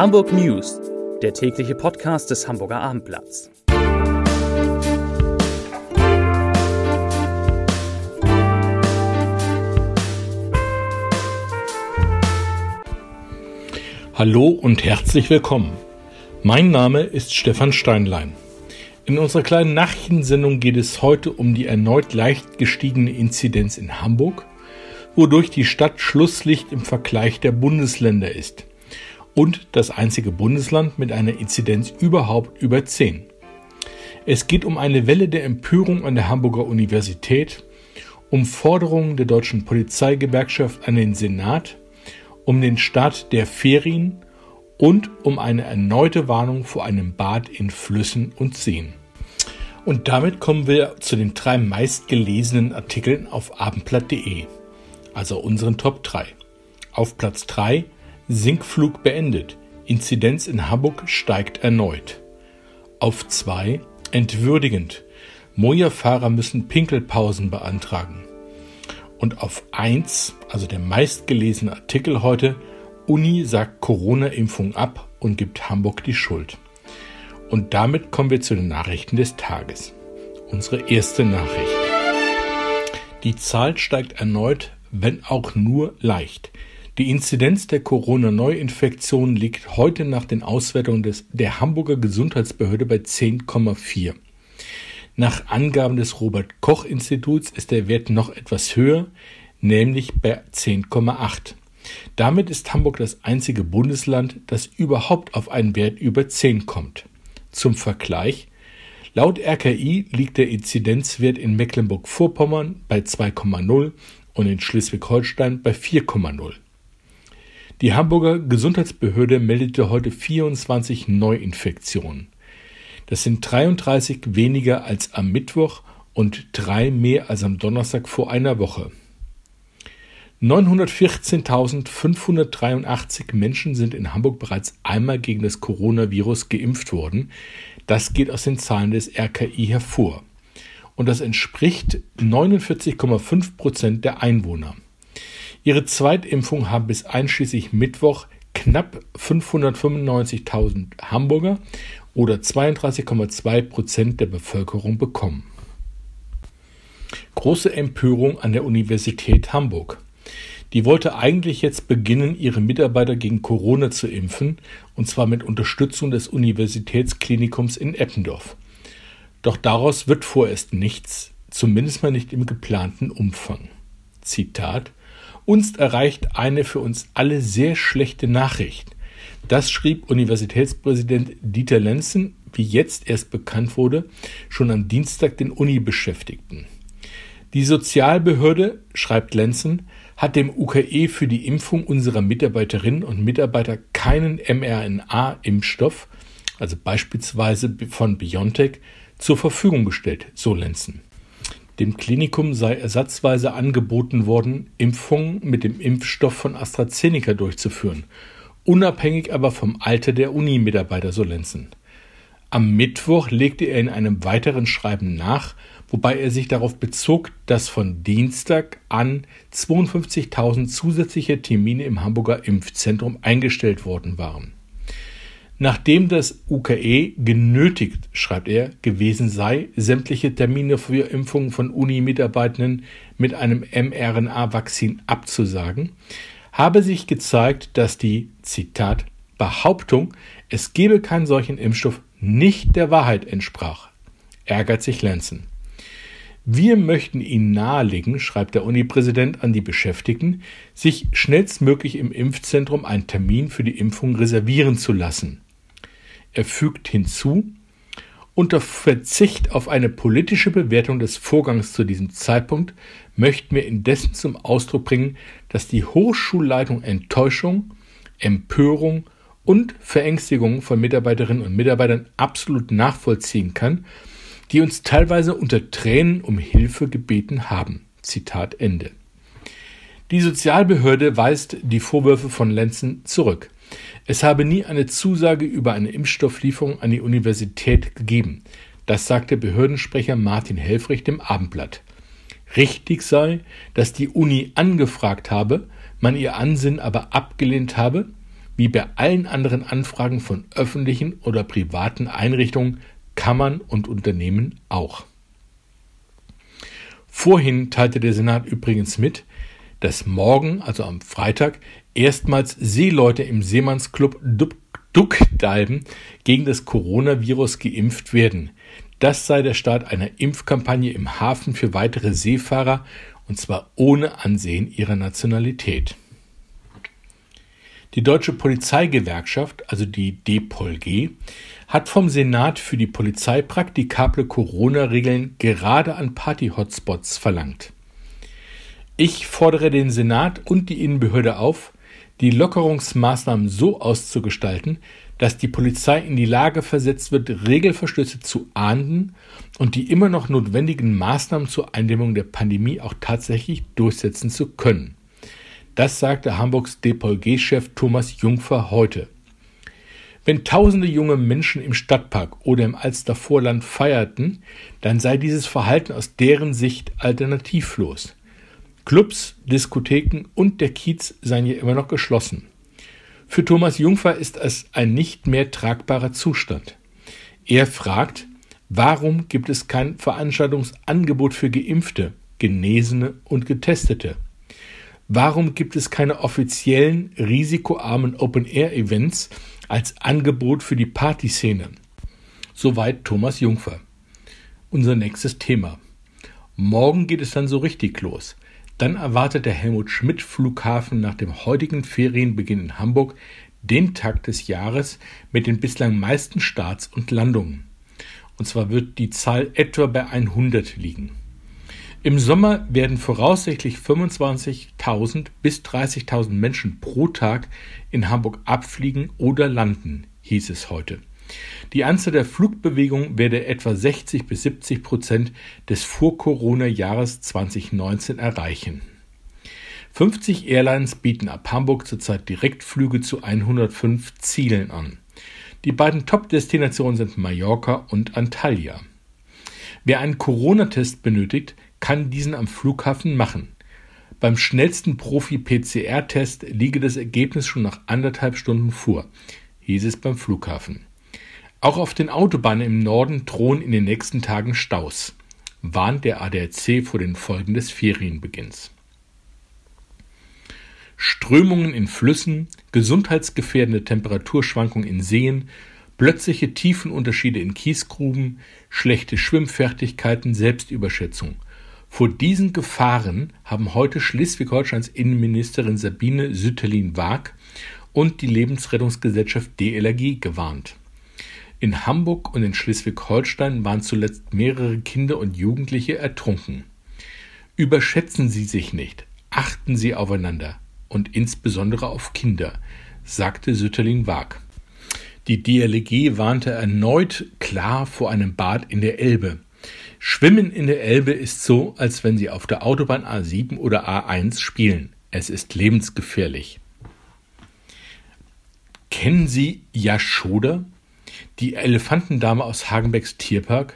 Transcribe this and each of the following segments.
Hamburg News, der tägliche Podcast des Hamburger Abendblatts. Hallo und herzlich willkommen. Mein Name ist Stefan Steinlein. In unserer kleinen Nachrichtensendung geht es heute um die erneut leicht gestiegene Inzidenz in Hamburg, wodurch die Stadt Schlusslicht im Vergleich der Bundesländer ist und das einzige Bundesland mit einer Inzidenz überhaupt über 10. Es geht um eine Welle der Empörung an der Hamburger Universität, um Forderungen der deutschen Polizeigewerkschaft an den Senat, um den Start der Ferien und um eine erneute Warnung vor einem Bad in Flüssen und Seen. Und damit kommen wir zu den drei meistgelesenen Artikeln auf abendblatt.de, also unseren Top 3. Auf Platz 3 Sinkflug beendet. Inzidenz in Hamburg steigt erneut. Auf 2 entwürdigend. Moja-Fahrer müssen Pinkelpausen beantragen. Und auf 1, also der meistgelesene Artikel heute, Uni sagt Corona-Impfung ab und gibt Hamburg die Schuld. Und damit kommen wir zu den Nachrichten des Tages. Unsere erste Nachricht. Die Zahl steigt erneut, wenn auch nur leicht. Die Inzidenz der Corona-Neuinfektion liegt heute nach den Auswertungen des, der Hamburger Gesundheitsbehörde bei 10,4. Nach Angaben des Robert Koch Instituts ist der Wert noch etwas höher, nämlich bei 10,8. Damit ist Hamburg das einzige Bundesland, das überhaupt auf einen Wert über 10 kommt. Zum Vergleich Laut RKI liegt der Inzidenzwert in Mecklenburg-Vorpommern bei 2,0 und in Schleswig-Holstein bei 4,0. Die Hamburger Gesundheitsbehörde meldete heute 24 Neuinfektionen. Das sind 33 weniger als am Mittwoch und drei mehr als am Donnerstag vor einer Woche. 914.583 Menschen sind in Hamburg bereits einmal gegen das Coronavirus geimpft worden. Das geht aus den Zahlen des RKI hervor. Und das entspricht 49,5 Prozent der Einwohner. Ihre Zweitimpfung haben bis einschließlich Mittwoch knapp 595.000 Hamburger oder 32,2 Prozent der Bevölkerung bekommen. Große Empörung an der Universität Hamburg. Die wollte eigentlich jetzt beginnen, ihre Mitarbeiter gegen Corona zu impfen, und zwar mit Unterstützung des Universitätsklinikums in Eppendorf. Doch daraus wird vorerst nichts, zumindest mal nicht im geplanten Umfang. Zitat uns erreicht eine für uns alle sehr schlechte Nachricht. Das schrieb Universitätspräsident Dieter Lenzen, wie jetzt erst bekannt wurde, schon am Dienstag den Uni-Beschäftigten. Die Sozialbehörde, schreibt Lenzen, hat dem UKE für die Impfung unserer Mitarbeiterinnen und Mitarbeiter keinen mRNA-Impfstoff, also beispielsweise von BioNTech, zur Verfügung gestellt, so Lenzen. Dem Klinikum sei ersatzweise angeboten worden, Impfungen mit dem Impfstoff von AstraZeneca durchzuführen, unabhängig aber vom Alter der Uni-Mitarbeiter, so Lenzen. Am Mittwoch legte er in einem weiteren Schreiben nach, wobei er sich darauf bezog, dass von Dienstag an 52.000 zusätzliche Termine im Hamburger Impfzentrum eingestellt worden waren. Nachdem das UKE genötigt, schreibt er, gewesen sei, sämtliche Termine für Impfungen von Uni-Mitarbeitenden mit einem mRNA-Vakzin abzusagen, habe sich gezeigt, dass die, Zitat, Behauptung, es gebe keinen solchen Impfstoff, nicht der Wahrheit entsprach. Ärgert sich Lenzen. Wir möchten Ihnen nahelegen, schreibt der Uni-Präsident an die Beschäftigten, sich schnellstmöglich im Impfzentrum einen Termin für die Impfung reservieren zu lassen. Er fügt hinzu, unter Verzicht auf eine politische Bewertung des Vorgangs zu diesem Zeitpunkt möchten wir indessen zum Ausdruck bringen, dass die Hochschulleitung Enttäuschung, Empörung und Verängstigung von Mitarbeiterinnen und Mitarbeitern absolut nachvollziehen kann, die uns teilweise unter Tränen um Hilfe gebeten haben. Zitat Ende. Die Sozialbehörde weist die Vorwürfe von Lenzen zurück. Es habe nie eine Zusage über eine Impfstofflieferung an die Universität gegeben. Das sagte Behördensprecher Martin Helfrich dem Abendblatt. Richtig sei, dass die Uni angefragt habe, man ihr Ansinnen aber abgelehnt habe, wie bei allen anderen Anfragen von öffentlichen oder privaten Einrichtungen, Kammern und Unternehmen auch. Vorhin teilte der Senat übrigens mit, dass morgen, also am Freitag, erstmals Seeleute im Seemannsclub Duckdalben gegen das Coronavirus geimpft werden. Das sei der Start einer Impfkampagne im Hafen für weitere Seefahrer, und zwar ohne Ansehen ihrer Nationalität. Die Deutsche Polizeigewerkschaft, also die DPOLG, hat vom Senat für die Polizei praktikable Corona-Regeln gerade an Party-Hotspots verlangt. Ich fordere den Senat und die Innenbehörde auf, die Lockerungsmaßnahmen so auszugestalten, dass die Polizei in die Lage versetzt wird, Regelverstöße zu ahnden und die immer noch notwendigen Maßnahmen zur Eindämmung der Pandemie auch tatsächlich durchsetzen zu können. Das sagte Hamburgs DPOLG-Chef Thomas Jungfer heute. Wenn tausende junge Menschen im Stadtpark oder im Alstervorland feierten, dann sei dieses Verhalten aus deren Sicht alternativlos. Clubs, Diskotheken und der Kiez seien ja immer noch geschlossen. Für Thomas Jungfer ist es ein nicht mehr tragbarer Zustand. Er fragt, warum gibt es kein Veranstaltungsangebot für Geimpfte, Genesene und Getestete? Warum gibt es keine offiziellen, risikoarmen Open-Air-Events als Angebot für die Partyszene? Soweit Thomas Jungfer. Unser nächstes Thema. Morgen geht es dann so richtig los. Dann erwartet der Helmut Schmidt Flughafen nach dem heutigen Ferienbeginn in Hamburg den Tag des Jahres mit den bislang meisten Starts und Landungen. Und zwar wird die Zahl etwa bei 100 liegen. Im Sommer werden voraussichtlich 25.000 bis 30.000 Menschen pro Tag in Hamburg abfliegen oder landen, hieß es heute. Die Anzahl der Flugbewegungen werde etwa 60 bis 70 Prozent des Vor-Corona-Jahres 2019 erreichen. 50 Airlines bieten ab Hamburg zurzeit Direktflüge zu 105 Zielen an. Die beiden Top-Destinationen sind Mallorca und Antalya. Wer einen Corona-Test benötigt, kann diesen am Flughafen machen. Beim schnellsten Profi-PCR-Test liege das Ergebnis schon nach anderthalb Stunden vor, hieß es beim Flughafen. Auch auf den Autobahnen im Norden drohen in den nächsten Tagen Staus, warnt der ADAC vor den Folgen des Ferienbeginns. Strömungen in Flüssen, gesundheitsgefährdende Temperaturschwankungen in Seen, plötzliche Tiefenunterschiede in Kiesgruben, schlechte Schwimmfertigkeiten, Selbstüberschätzung – vor diesen Gefahren haben heute Schleswig-Holsteins Innenministerin Sabine Sütterlin-Waag und die Lebensrettungsgesellschaft DLRG gewarnt. In Hamburg und in Schleswig-Holstein waren zuletzt mehrere Kinder und Jugendliche ertrunken. Überschätzen Sie sich nicht, achten Sie aufeinander und insbesondere auf Kinder, sagte Sütterlin-Waag. Die DLG warnte erneut klar vor einem Bad in der Elbe. Schwimmen in der Elbe ist so, als wenn Sie auf der Autobahn A7 oder A1 spielen. Es ist lebensgefährlich. Kennen Sie Yashoda, die Elefantendame aus Hagenbecks Tierpark?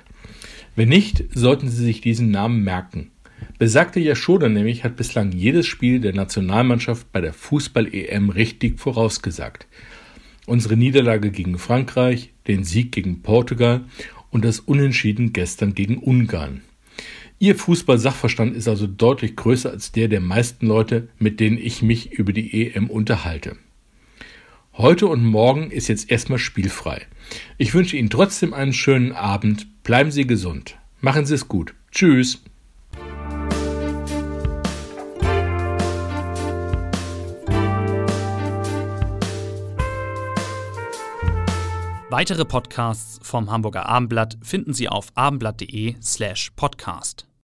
Wenn nicht, sollten Sie sich diesen Namen merken. Besagte Yashoda nämlich hat bislang jedes Spiel der Nationalmannschaft bei der Fußball-EM richtig vorausgesagt. Unsere Niederlage gegen Frankreich, den Sieg gegen Portugal und das Unentschieden gestern gegen Ungarn. Ihr Fußball-Sachverstand ist also deutlich größer als der der meisten Leute, mit denen ich mich über die EM unterhalte. Heute und morgen ist jetzt erstmal spielfrei. Ich wünsche Ihnen trotzdem einen schönen Abend. Bleiben Sie gesund. Machen Sie es gut. Tschüss. Weitere Podcasts vom Hamburger Abendblatt finden Sie auf abendblatt.de slash podcast.